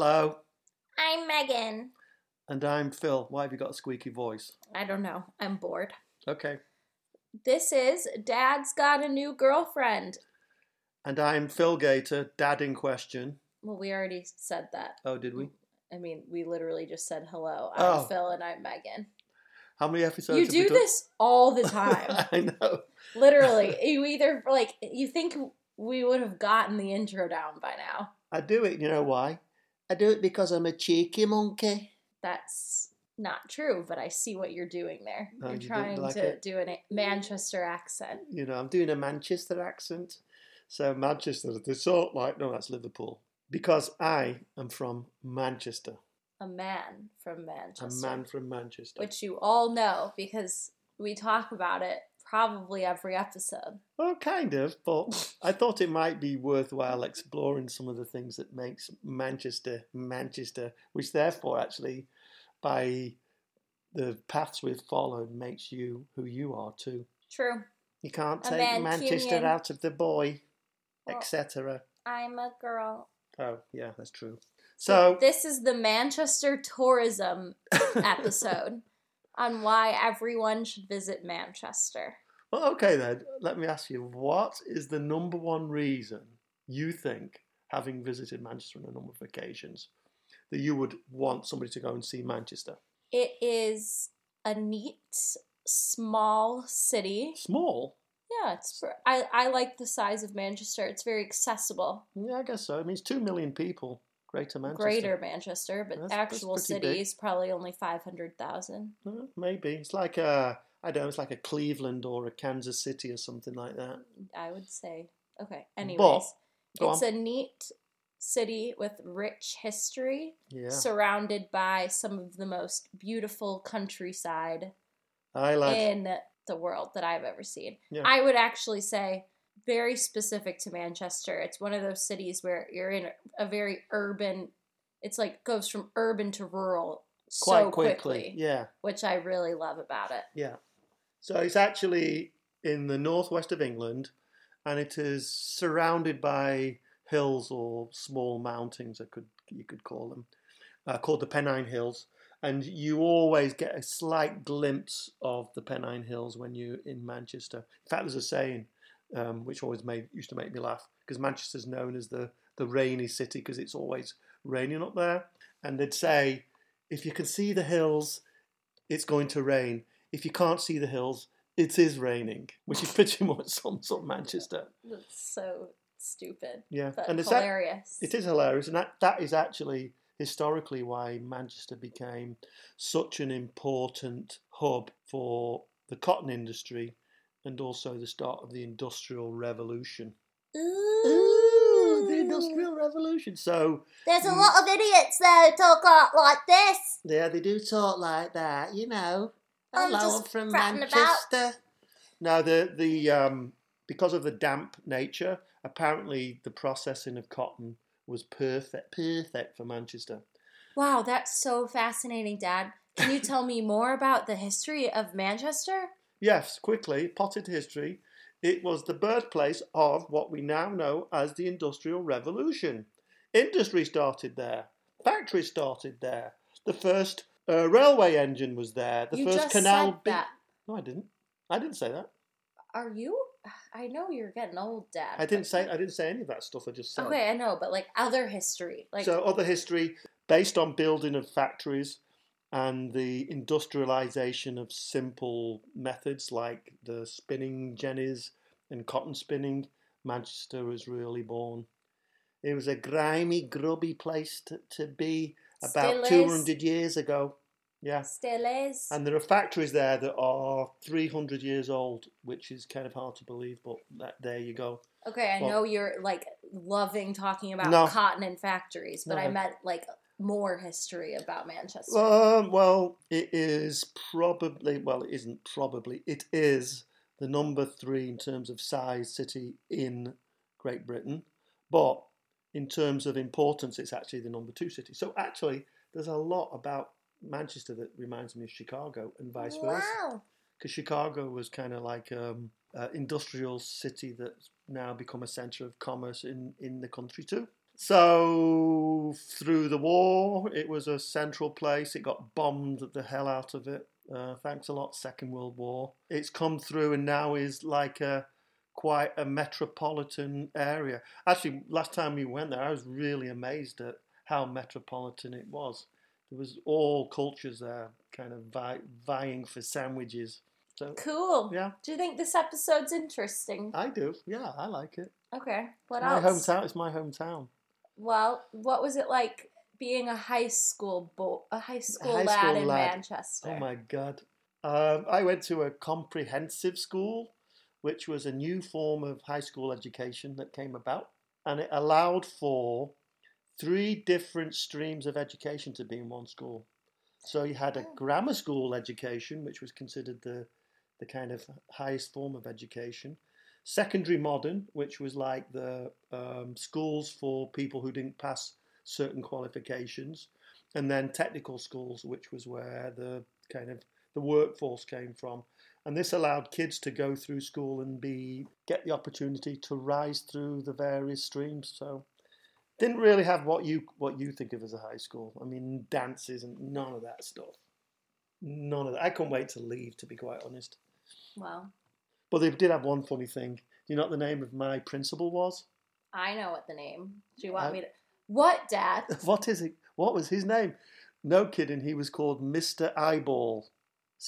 Hello, I'm Megan. and I'm Phil. Why have you got a squeaky voice? I don't know. I'm bored. Okay. This is Dad's Got a New Girlfriend. And I'm Phil Gator, dad in question. Well, we already said that. Oh, did we? I mean, we literally just said hello. I'm Oh. Phil and I'm Megan. How many episodes You have we do done? this all the time. I know. literally. You either, like, you think we would have gotten the intro down by now. I do it, you know why? I do it because I'm a cheeky monkey. That's not true, but I see what you're doing there. Oh, you're you trying like to it? do a Manchester accent. You know, I'm doing a Manchester accent. So Manchester, they sort like, no, that's Liverpool. Because I am from Manchester. A man from Manchester. A man from Manchester. which you all know because we talk about it probably every episode. Well, kind of, but I thought it might be worthwhile exploring some of the things that makes Manchester Manchester, which therefore actually, by the paths we've followed, makes you who you are too. True. You can't A take Manchester out of the boy, Well- etc. I'm a girl. Oh, yeah, that's true. So, this is the Manchester tourism episode on why everyone should visit Manchester. well, okay then, let me ask you, what is the number one reason you think, having visited Manchester on a number of occasions, that you would want somebody to go and see Manchester? It is a neat, small city. Small? Yeah, it's. I I like the size of Manchester. It's very accessible. Yeah, I guess so. I mean, it's two million people. Greater Manchester. Greater Manchester, but That's- that's actual pretty city big. is probably only five hundred thousand. Uh, maybe it's like a I don't know. It's like a Cleveland or a Kansas City or something like that. I would say. Okay. But- Anyways, Go it's on. a neat city with rich history, Yeah, surrounded by some of the most beautiful countryside I like. in the world that I've ever seen. Yeah. I would actually say very specific to Manchester. It's one of those cities where you're in a very urban. It's like goes from urban to rural quite so quickly. quickly, Yeah, which I really love about it. yeah. So it's actually in the northwest of England, and it is surrounded by hills or small mountains. I could you could call them, uh, called the Pennine Hills. And you always get a slight glimpse of the Pennine Hills when you're in Manchester. In fact, there's a saying um, which always made used to make me laugh because Manchester's known as the the rainy city because it's always raining up there. And they'd say, if you can see the hills, it's going to rain. If you can't see the hills, it is raining, which is pretty much sums up Manchester. That's so stupid, Yeah, and it's that, hilarious. it is hilarious, and that, that is actually historically why Manchester became such an important hub for the cotton industry and also the start of the Industrial Revolution. Ooh, the Industrial Revolution. So, There's a Mm. lot of idiots there who talk like this. yeah, they do talk like that, you know. I'm Hello, just I'm from fretting about- Manchester. No, the the um because of the damp nature, apparently the processing of cotton was perfect perfect for Manchester. Wow, that's so fascinating, Dad. Can you tell me more about the history of Manchester? Yes, quickly, potted history. It was the birthplace of what we now know as the Industrial Revolution. Industry started there. Factories started there. The first uh, railway engine was there. The you first just canal. said that. No, I didn't. I didn't say that. Are you? I know you're getting old, Dad. I didn't say. I didn't say any of that stuff. I just said. Okay, I know, but like other history, like so other history based on building of factories and the industrialization of simple methods like the spinning jennies and cotton spinning, Manchester was really born. It was a grimy, grubby place to, to be about Still is. 200 years ago. Yeah. still is. And there are factories there that are 300 years old, which is kind of hard to believe, but that, there you go. okay, I well- know you're like loving talking about No. cotton and factories, but No. I meant like more history about Manchester. Um, well, it is probably, well, it isn't probably, it is the number three in terms of size city in Great Britain. But in terms of importance, it's actually the number two city. So actually, there's a lot about Manchester that reminds me of Chicago and vice versa. wow. Because Chicago was kind of like um, an industrial city that's now become a centre of commerce in, in the country too. So through the war, it was a central place. It got bombed the hell out of it. Uh, thanks a lot, Second World War. It's come through and now is like a quite a metropolitan area. Actually, last time we went there, I was really amazed at how metropolitan it was. There was all cultures there, kind of vi- vying for sandwiches. So Cool. yeah, Do you think this episode's interesting? I do. Yeah, I like it. Okay. What my else? hometown. It's my hometown. Well, what was it like being a high school bo- a high school high lad school in lad. Manchester? Oh my god! Um, I went to a comprehensive school, which was a new form of high school education that came about, and it allowed for three different streams of education to be in one school. So you had a Oh. grammar school education, which was considered the the kind of highest form of education. Secondary modern, which was like the um, schools for people who didn't pass certain qualifications, and then technical schools, which was where the kind of the workforce came from. And this allowed kids to go through school and be get the opportunity to rise through the various streams. So didn't really have what you what you think of as a high school. I mean, dances and none of that stuff. None of that. I couldn't wait to leave, to be quite honest. Well, But they did have one funny thing. Do you know what the name of my principal was? I know what the name. Do you want Uh, me to? What, Dad? What is it? What was his name? No kidding. He was called Mister Eyeball.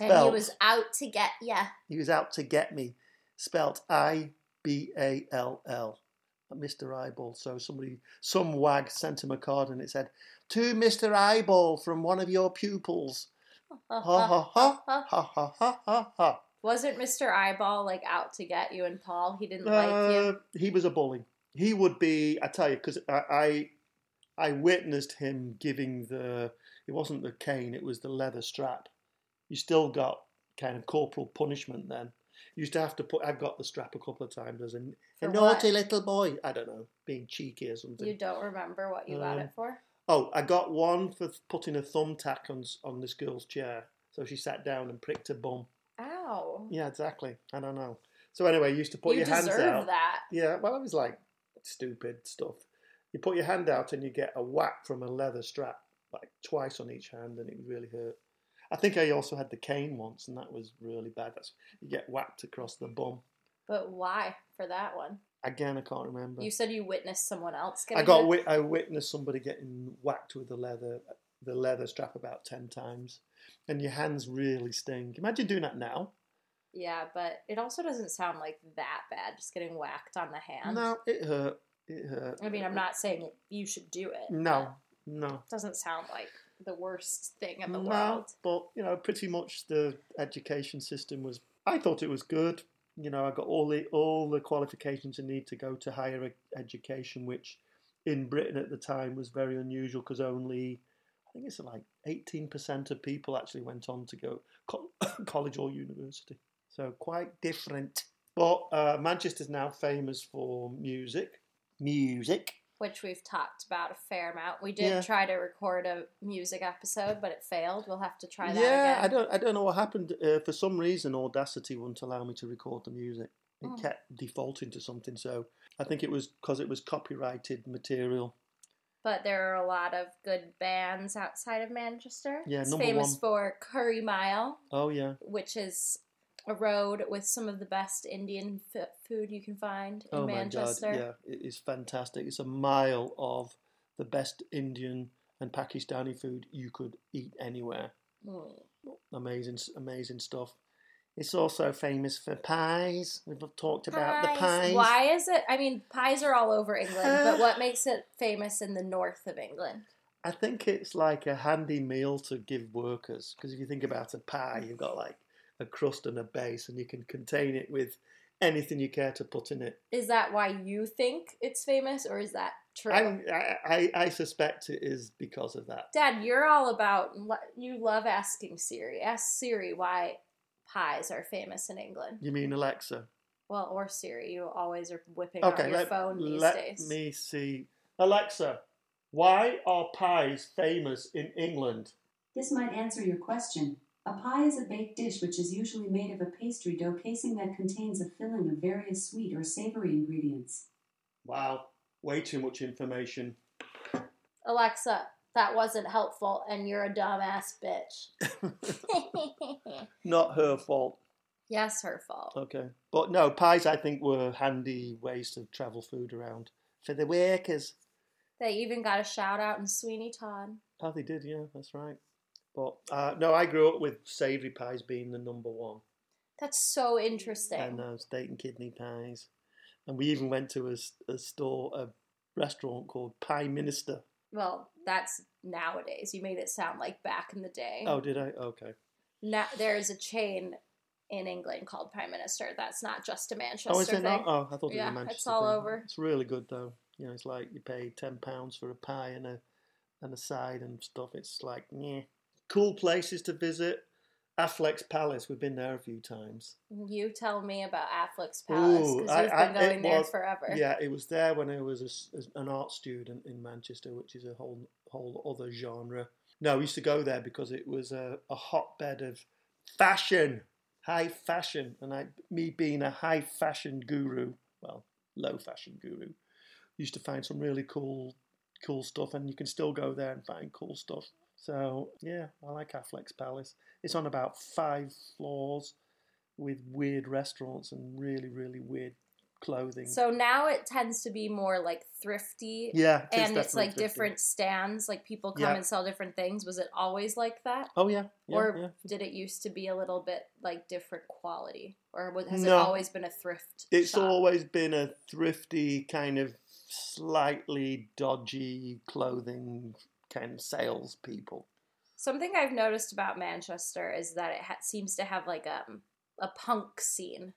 And he was out to get ya. He was out to get me. Spelt I B A L L. Mr. Eyeball. So somebody, some wag sent him a card and it said, To Mr. Eyeball from one of your pupils. Ha ha ha ha ha ha ha ha. Wasn't Mr. Eyeball like out to get you and Paul? He didn't like Uh, you. he was a bully. He would be. I tell you, because I, I, I witnessed him giving the. It wasn't the cane; it was the leather strap. You still got kind of corporal punishment then. You used to have to put. I've got the strap a couple of times as a, a naughty little boy. I don't know, being cheeky or something. You don't remember what you got Um, it for? Oh, I got one for putting a thumbtack on on this girl's chair, so she sat down and pricked her bum. Yeah, exactly. I don't know. So anyway, you used to put you your hands deserve out. that. Yeah, well, it was like stupid stuff. You put your hand out and you get a whack from a leather strap, like twice on each hand, and it really hurt. I think I also had the cane once, and that was really bad. That's you get whacked across the bum. But why for that one? Again, I can't remember. You said you witnessed someone else getting I got it? I witnessed somebody getting whacked with the leather the leather strap about ten times, and your hands really sting. Imagine doing that now. Yeah, but it also doesn't sound like that bad, just getting whacked on the hand. No, it hurt. It hurt. I mean, I'm not saying it, you should do it. No, no. It doesn't sound like the worst thing in the no, world. but you know, pretty much the education system was. I thought it was good. You know, I got all the all the qualifications I need to go to higher education, which in Britain at the time was very unusual because only I think it's like eighteen percent of people actually went on to go co- college or university. So quite different. But uh, Manchester's now famous for music. Music. Which we've talked about a fair amount. We did Yeah. try to record a music episode, but it failed. We'll have to try that yeah, again. I don't, I don't know what happened. Uh, for some reason, Audacity wouldn't allow me to record the music. It Oh. kept defaulting to something. So I think it was because it was copyrighted material. But there are a lot of good bands outside of Manchester. Yeah, it's famous one. for Curry Mile, Oh yeah, which is a road with some of the best Indian f- food you can find in oh Manchester. my god, yeah, it is fantastic. It's a mile of the best Indian and Pakistani food you could eat anywhere. Mm. Amazing, amazing stuff. It's also famous for pies. We've talked about the pies. Why is it? I mean, pies are all over England, but what makes it famous in the north of England? I think it's like a handy meal to give workers because if you think about a pie, you've got like a crust and a base, and you can contain it with anything you care to put in it. Is that why you think it's famous, or is that true? I, I, I suspect it is because of that. Dad, you're all about. You love asking Siri. Ask Siri why pies are famous in England. You mean Alexa? Well, or Siri. You always are whipping Okay, out your let, phone these let days. me see. Alexa, why are pies famous in England? This might answer your question. A pie is a baked dish which is usually made of a pastry dough casing that contains a filling of various sweet or savory ingredients. Wow, way too much information. Alexa, that wasn't helpful, and you're a dumbass bitch. Not her fault. yes, her fault. Okay. But no, pies I think were handy ways to travel food around for the workers. They even got a shout out in Sweeney Todd. Oh, they did, yeah, that's right. But uh, no, I grew up with savoury pies being the number one, That's so interesting. and uh, steak and kidney pies. And we even went to a store, a restaurant called Pieminister. Well, that's nowadays. You made it sound like back in the day. Oh, did I? Okay. Now, there's a chain in England called Pieminister. That's not just a Manchester Oh, is it thing. not? Oh, I thought it Yeah, was a Manchester it's all thing. over. It's really good though. You know, it's like you pay ten pounds for a pie and a and a side and stuff. It's like, yeah. Cool places to visit. Affleck's Palace. We've been there a few times. You tell me about Affleck's Palace because you've I- been going there was- forever. Yeah, it was there when I was a an art student in Manchester, which is a whole whole other genre. No, we used to go there because it was a, a hotbed of fashion, high fashion, and I, me being a high fashion guru, well, low fashion guru, used to find some really cool cool stuff, and you can still go there and find cool stuff. So yeah, I like Affleck's Palace. It's on about five floors with weird restaurants and really really weird clothing. So now it tends to be more like thrifty. yeah, it And it's like thrifty. different stands, like people come Yeah. and sell different things. Was it always like that? Oh yeah, yeah, or yeah. did it used to be a little bit like different quality? Or was, has it always been a thrift It's shop? always been a thrifty kind of slightly dodgy clothing kind of salespeople. Something I've noticed about Manchester is that it ha- seems to have like um, a punk scene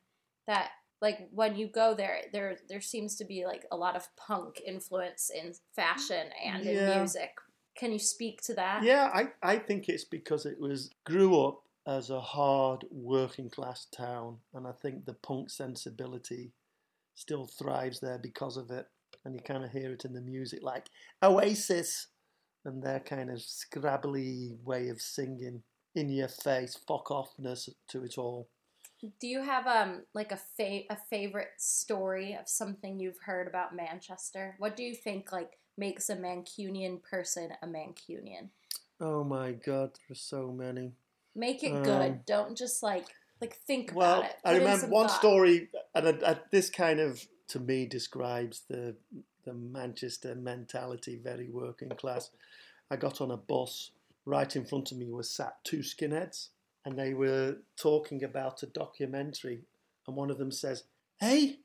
that like when you go there there there seems to be like a lot of punk influence in fashion and in music. Can you speak to that? Yeah, I, I think it's because it was grew up as a hard working class town, and I think the punk sensibility still thrives there because of it. And you kind of hear it in the music, like Oasis, and their kind of scrabbly way of singing, in your face, fuck offness to it all. Do you have um like a fa- a favorite story of something you've heard about Manchester? What do you think like makes a Mancunian person a Mancunian? Oh my god, there's so many. Make it Um, good. Don't just like like think Well, about it. I Put in remember one thought. story, and uh, uh, this kind of to me describes the the Manchester mentality, very working class. I got on a bus. Right in front of me was sat two skinheads, and they were talking about a documentary. And one of them says, "Hey,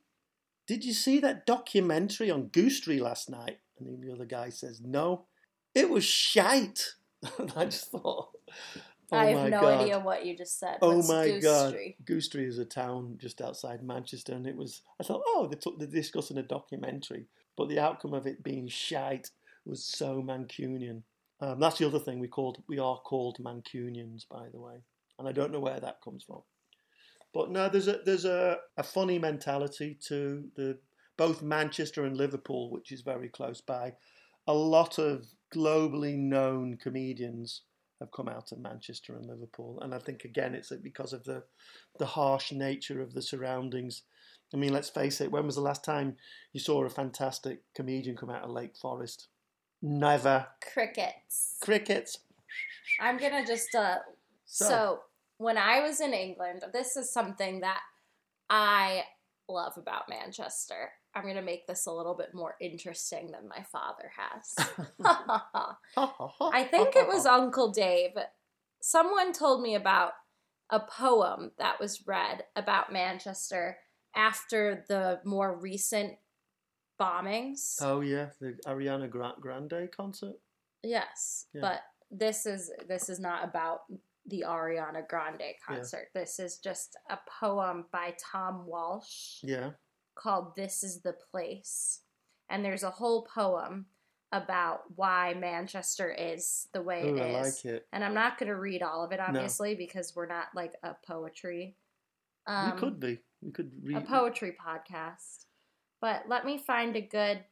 did you see that documentary on Goostrey last night?" And then the other guy says, "No, it was shite." and I just thought, "Oh I my have no god." idea what you just said. Oh What's my god! Goostrey is a town just outside Manchester, and it was. I thought, oh, they took they're discussing a documentary, but the outcome of it being shite was so Mancunian. Um, that's the other thing we called. We are called Mancunians, by the way, and I don't know where that comes from. But no, there's a there's a, a funny mentality to the both Manchester and Liverpool, which is very close by. A lot of globally known comedians have come out of Manchester and Liverpool, and I think again it's because of the the harsh nature of the surroundings. I mean, let's face it. When was the last time you saw a fantastic comedian come out of Lake Forest? Never. Crickets. Crickets. I'm gonna just uh So, So, when I was in England, this is something that I love about Manchester. I'm going to make this a little bit more interesting than my father has. I think it was Uncle Dave. Someone told me about a poem that was read about Manchester after the more recent bombings. Oh yeah, the Ariana Grande concert. Yes, Yeah. but this is this is not about the Ariana Grande concert. This is just a poem by Tony Walsh Yeah. called This is the Place. And there's a whole poem about why Manchester is the way Ooh, it I like it. And I'm not going to read all of it obviously because we're not like a poetry um, we could be. We could read. a poetry podcast. But let me find a good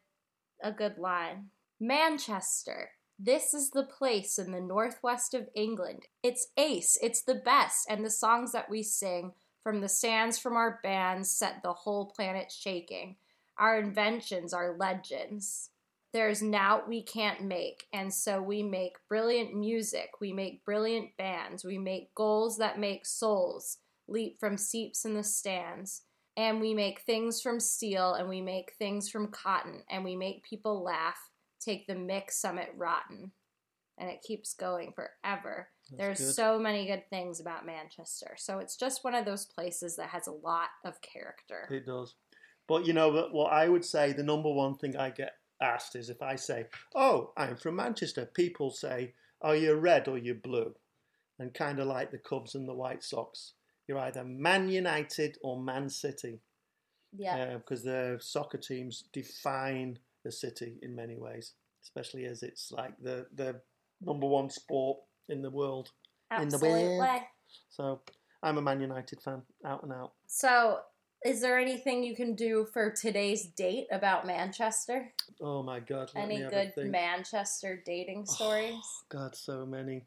a good line. Manchester. This is the place in the northwest of England. It's ace, it's the best, and the songs that we sing from the sands from our bands set the whole planet shaking. Our inventions are legends. there's now we can't make. And so we make brilliant music, we make brilliant bands, we make goals that make souls leap from seeps in the stands. And we make things from steel and we make things from cotton and we make people laugh, take the mix summit rotten. And it keeps going forever. That's There's good. so many good things about Manchester. So it's just one of those places that has a lot of character. It does. But you know what? What I would say the number one thing I get asked is if I say, "Oh, I'm from Manchester," people say, "Are you red or you blue?" And kind of like the Cubs and the White Sox, you're either Man United or Man City, Yeah. Uh, because the soccer teams define the city in many ways, especially as it's like the the number one sport in the world. in the Absolutely. wind. So I'm a Man United fan, out and out. So, is there anything you can do for today's date about Manchester? Oh my God! Any me have a good. Manchester dating oh, stories? God, so many.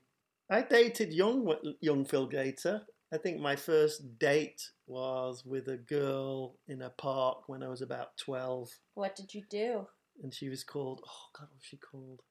I dated young young Phil Gator. I think my first date was with a girl in a park when I was about twelve, What did you do? and she was called. Oh God, what was she called?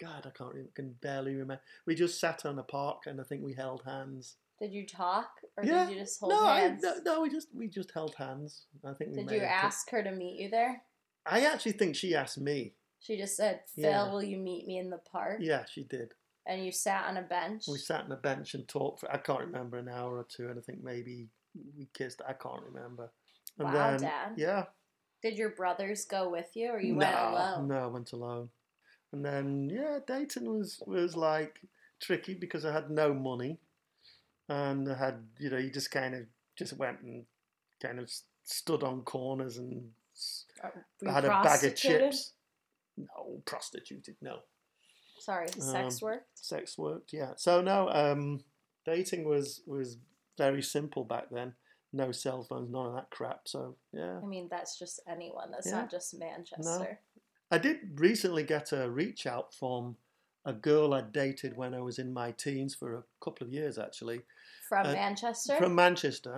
God, I can't. Can barely remember. We just sat on a park, and I think we held hands. Did you talk or Yeah. did you just hold no, I, hands? no, no, we just we just held hands. I think we did you ask her to meet you there? I actually think she asked me. She just said, "Phil, Yeah. will you meet me in the park?" Yeah, she did. And you sat on a bench. We sat on a bench and talked for I can't remember an hour or two, and I think maybe we kissed. I can't remember. And Wow, then, Dad. Yeah. Did your brothers go with you, or you no, went alone? No, I went alone. And then yeah, dating was was like tricky because I had no money, and I had you know you just kind of just went and kind of stood on corners and s- Or were you had a bag of chips. No, prostituted. No. Sorry, sex Um, work. sex worked yeah so no um dating was was very simple back then no cell phones none of that crap so yeah I mean, that's just anyone. That's Yeah. not just Manchester. No. i did recently get a reach out from a girl i dated when i was in my teens for a couple of years actually From Uh, Manchester. from manchester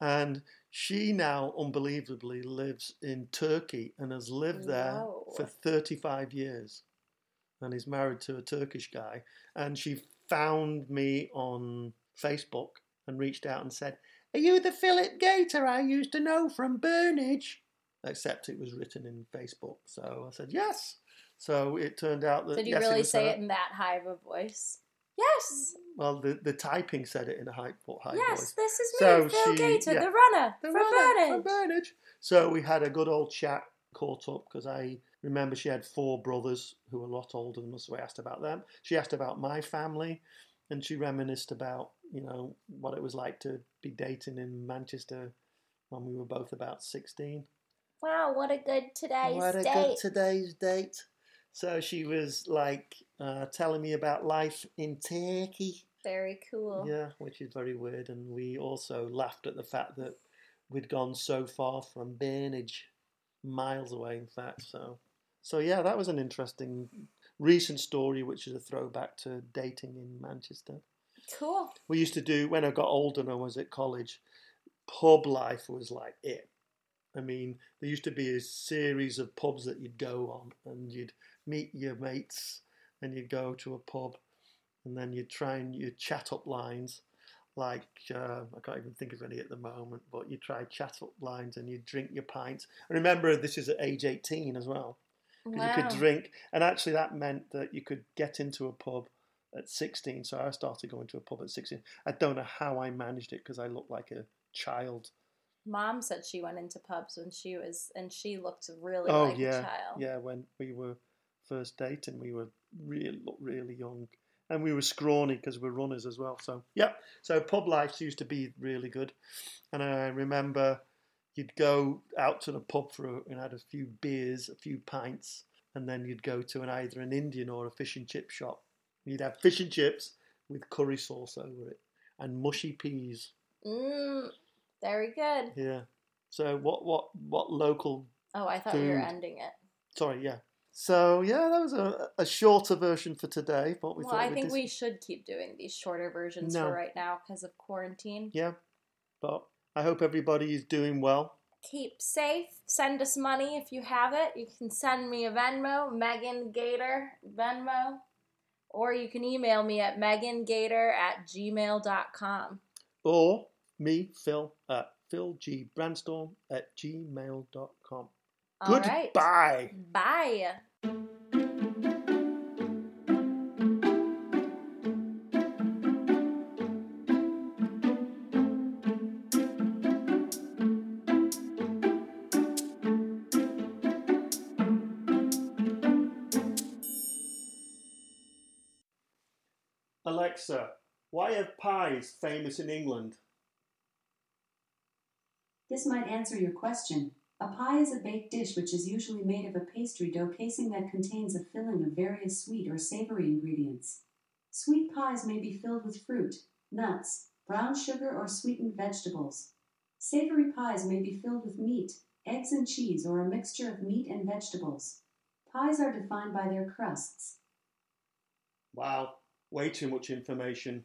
and she now unbelievably lives in turkey and has lived there Whoa. for 35 years and is married to a turkish guy and she found me on facebook and reached out and said are you the philip gator i used to know from burnage except it was written in facebook so i said yes so it turned out that Did you yes, really was say her. it in that high of a voice? Yes. well the, the typing said it in a high, high yes, voice this is me, So Phil she- Gator, yeah. the runner The from runner Burnage. from Burnage. So we had a good old chat, caught up because I remember she had four brothers who were a lot older than us. So I asked about them. She asked about my family, and she reminisced about you know what it was like to be dating in Manchester when we were both about sixteen. Wow, what a good today's date. what a good today's date. So she was like uh, telling me about life in Turkey. Very cool. Yeah, which is very weird. And we also laughed at the fact that we'd gone so far from Burnage, miles away, in fact. So, so yeah, that was an interesting recent story, which is a throwback to dating in Manchester. Cool. We used to do when I got older and I was at college. Pub life was like it. I mean, there used to be a series of pubs that you'd go on, and you'd meet your mates, and you'd go to a pub, and then you'd try and you chat up lines, like uh, I can't even think of any at the moment, but you try chat up lines and you drink your pints. And remember, this is at age eighteen as well, because Wow. you could drink, and actually that meant that you could get into a pub at sixteen. So I started going to a pub at sixteen. I don't know how I managed it because I looked like a child. Mom said she went into pubs when she was, and she looked really Oh like yeah, a child. yeah. When we were first dating, we were really really young, and we were scrawny because we're runners as well. So yeah, so pub life used to be really good, and I remember you'd go out to the pub for a, and had a few beers, a few pints, and then you'd go to an either an Indian or a fish and chip shop. You'd have fish and chips with curry sauce over it and mushy peas. Mm, very good. Yeah. So what what what local Oh, I thought we were ending it. Sorry, yeah. So yeah, that was a, a shorter version for today, but we well, thought I think dis- we should keep doing these shorter versions No. for right now because of quarantine. yeah. But I hope everybody is doing well. keep safe. Send us money if you have it. You can send me a Venmo, Megan Gator Venmo, or you can email me at megangator at gmail.com. Or me, Phil, at philgbrandstorm at gmail.com. All right. Goodbye. Bye. Alexa, why are pies famous in England? This might answer your question. A pie is a baked dish which is usually made of a pastry dough casing that contains a filling of various sweet or savory ingredients. Sweet pies may be filled with fruit, nuts, brown sugar, or sweetened vegetables. Savory pies may be filled with meat, eggs, and cheese, or a mixture of meat and vegetables. Pies are defined by their crusts. Wow, way too much information.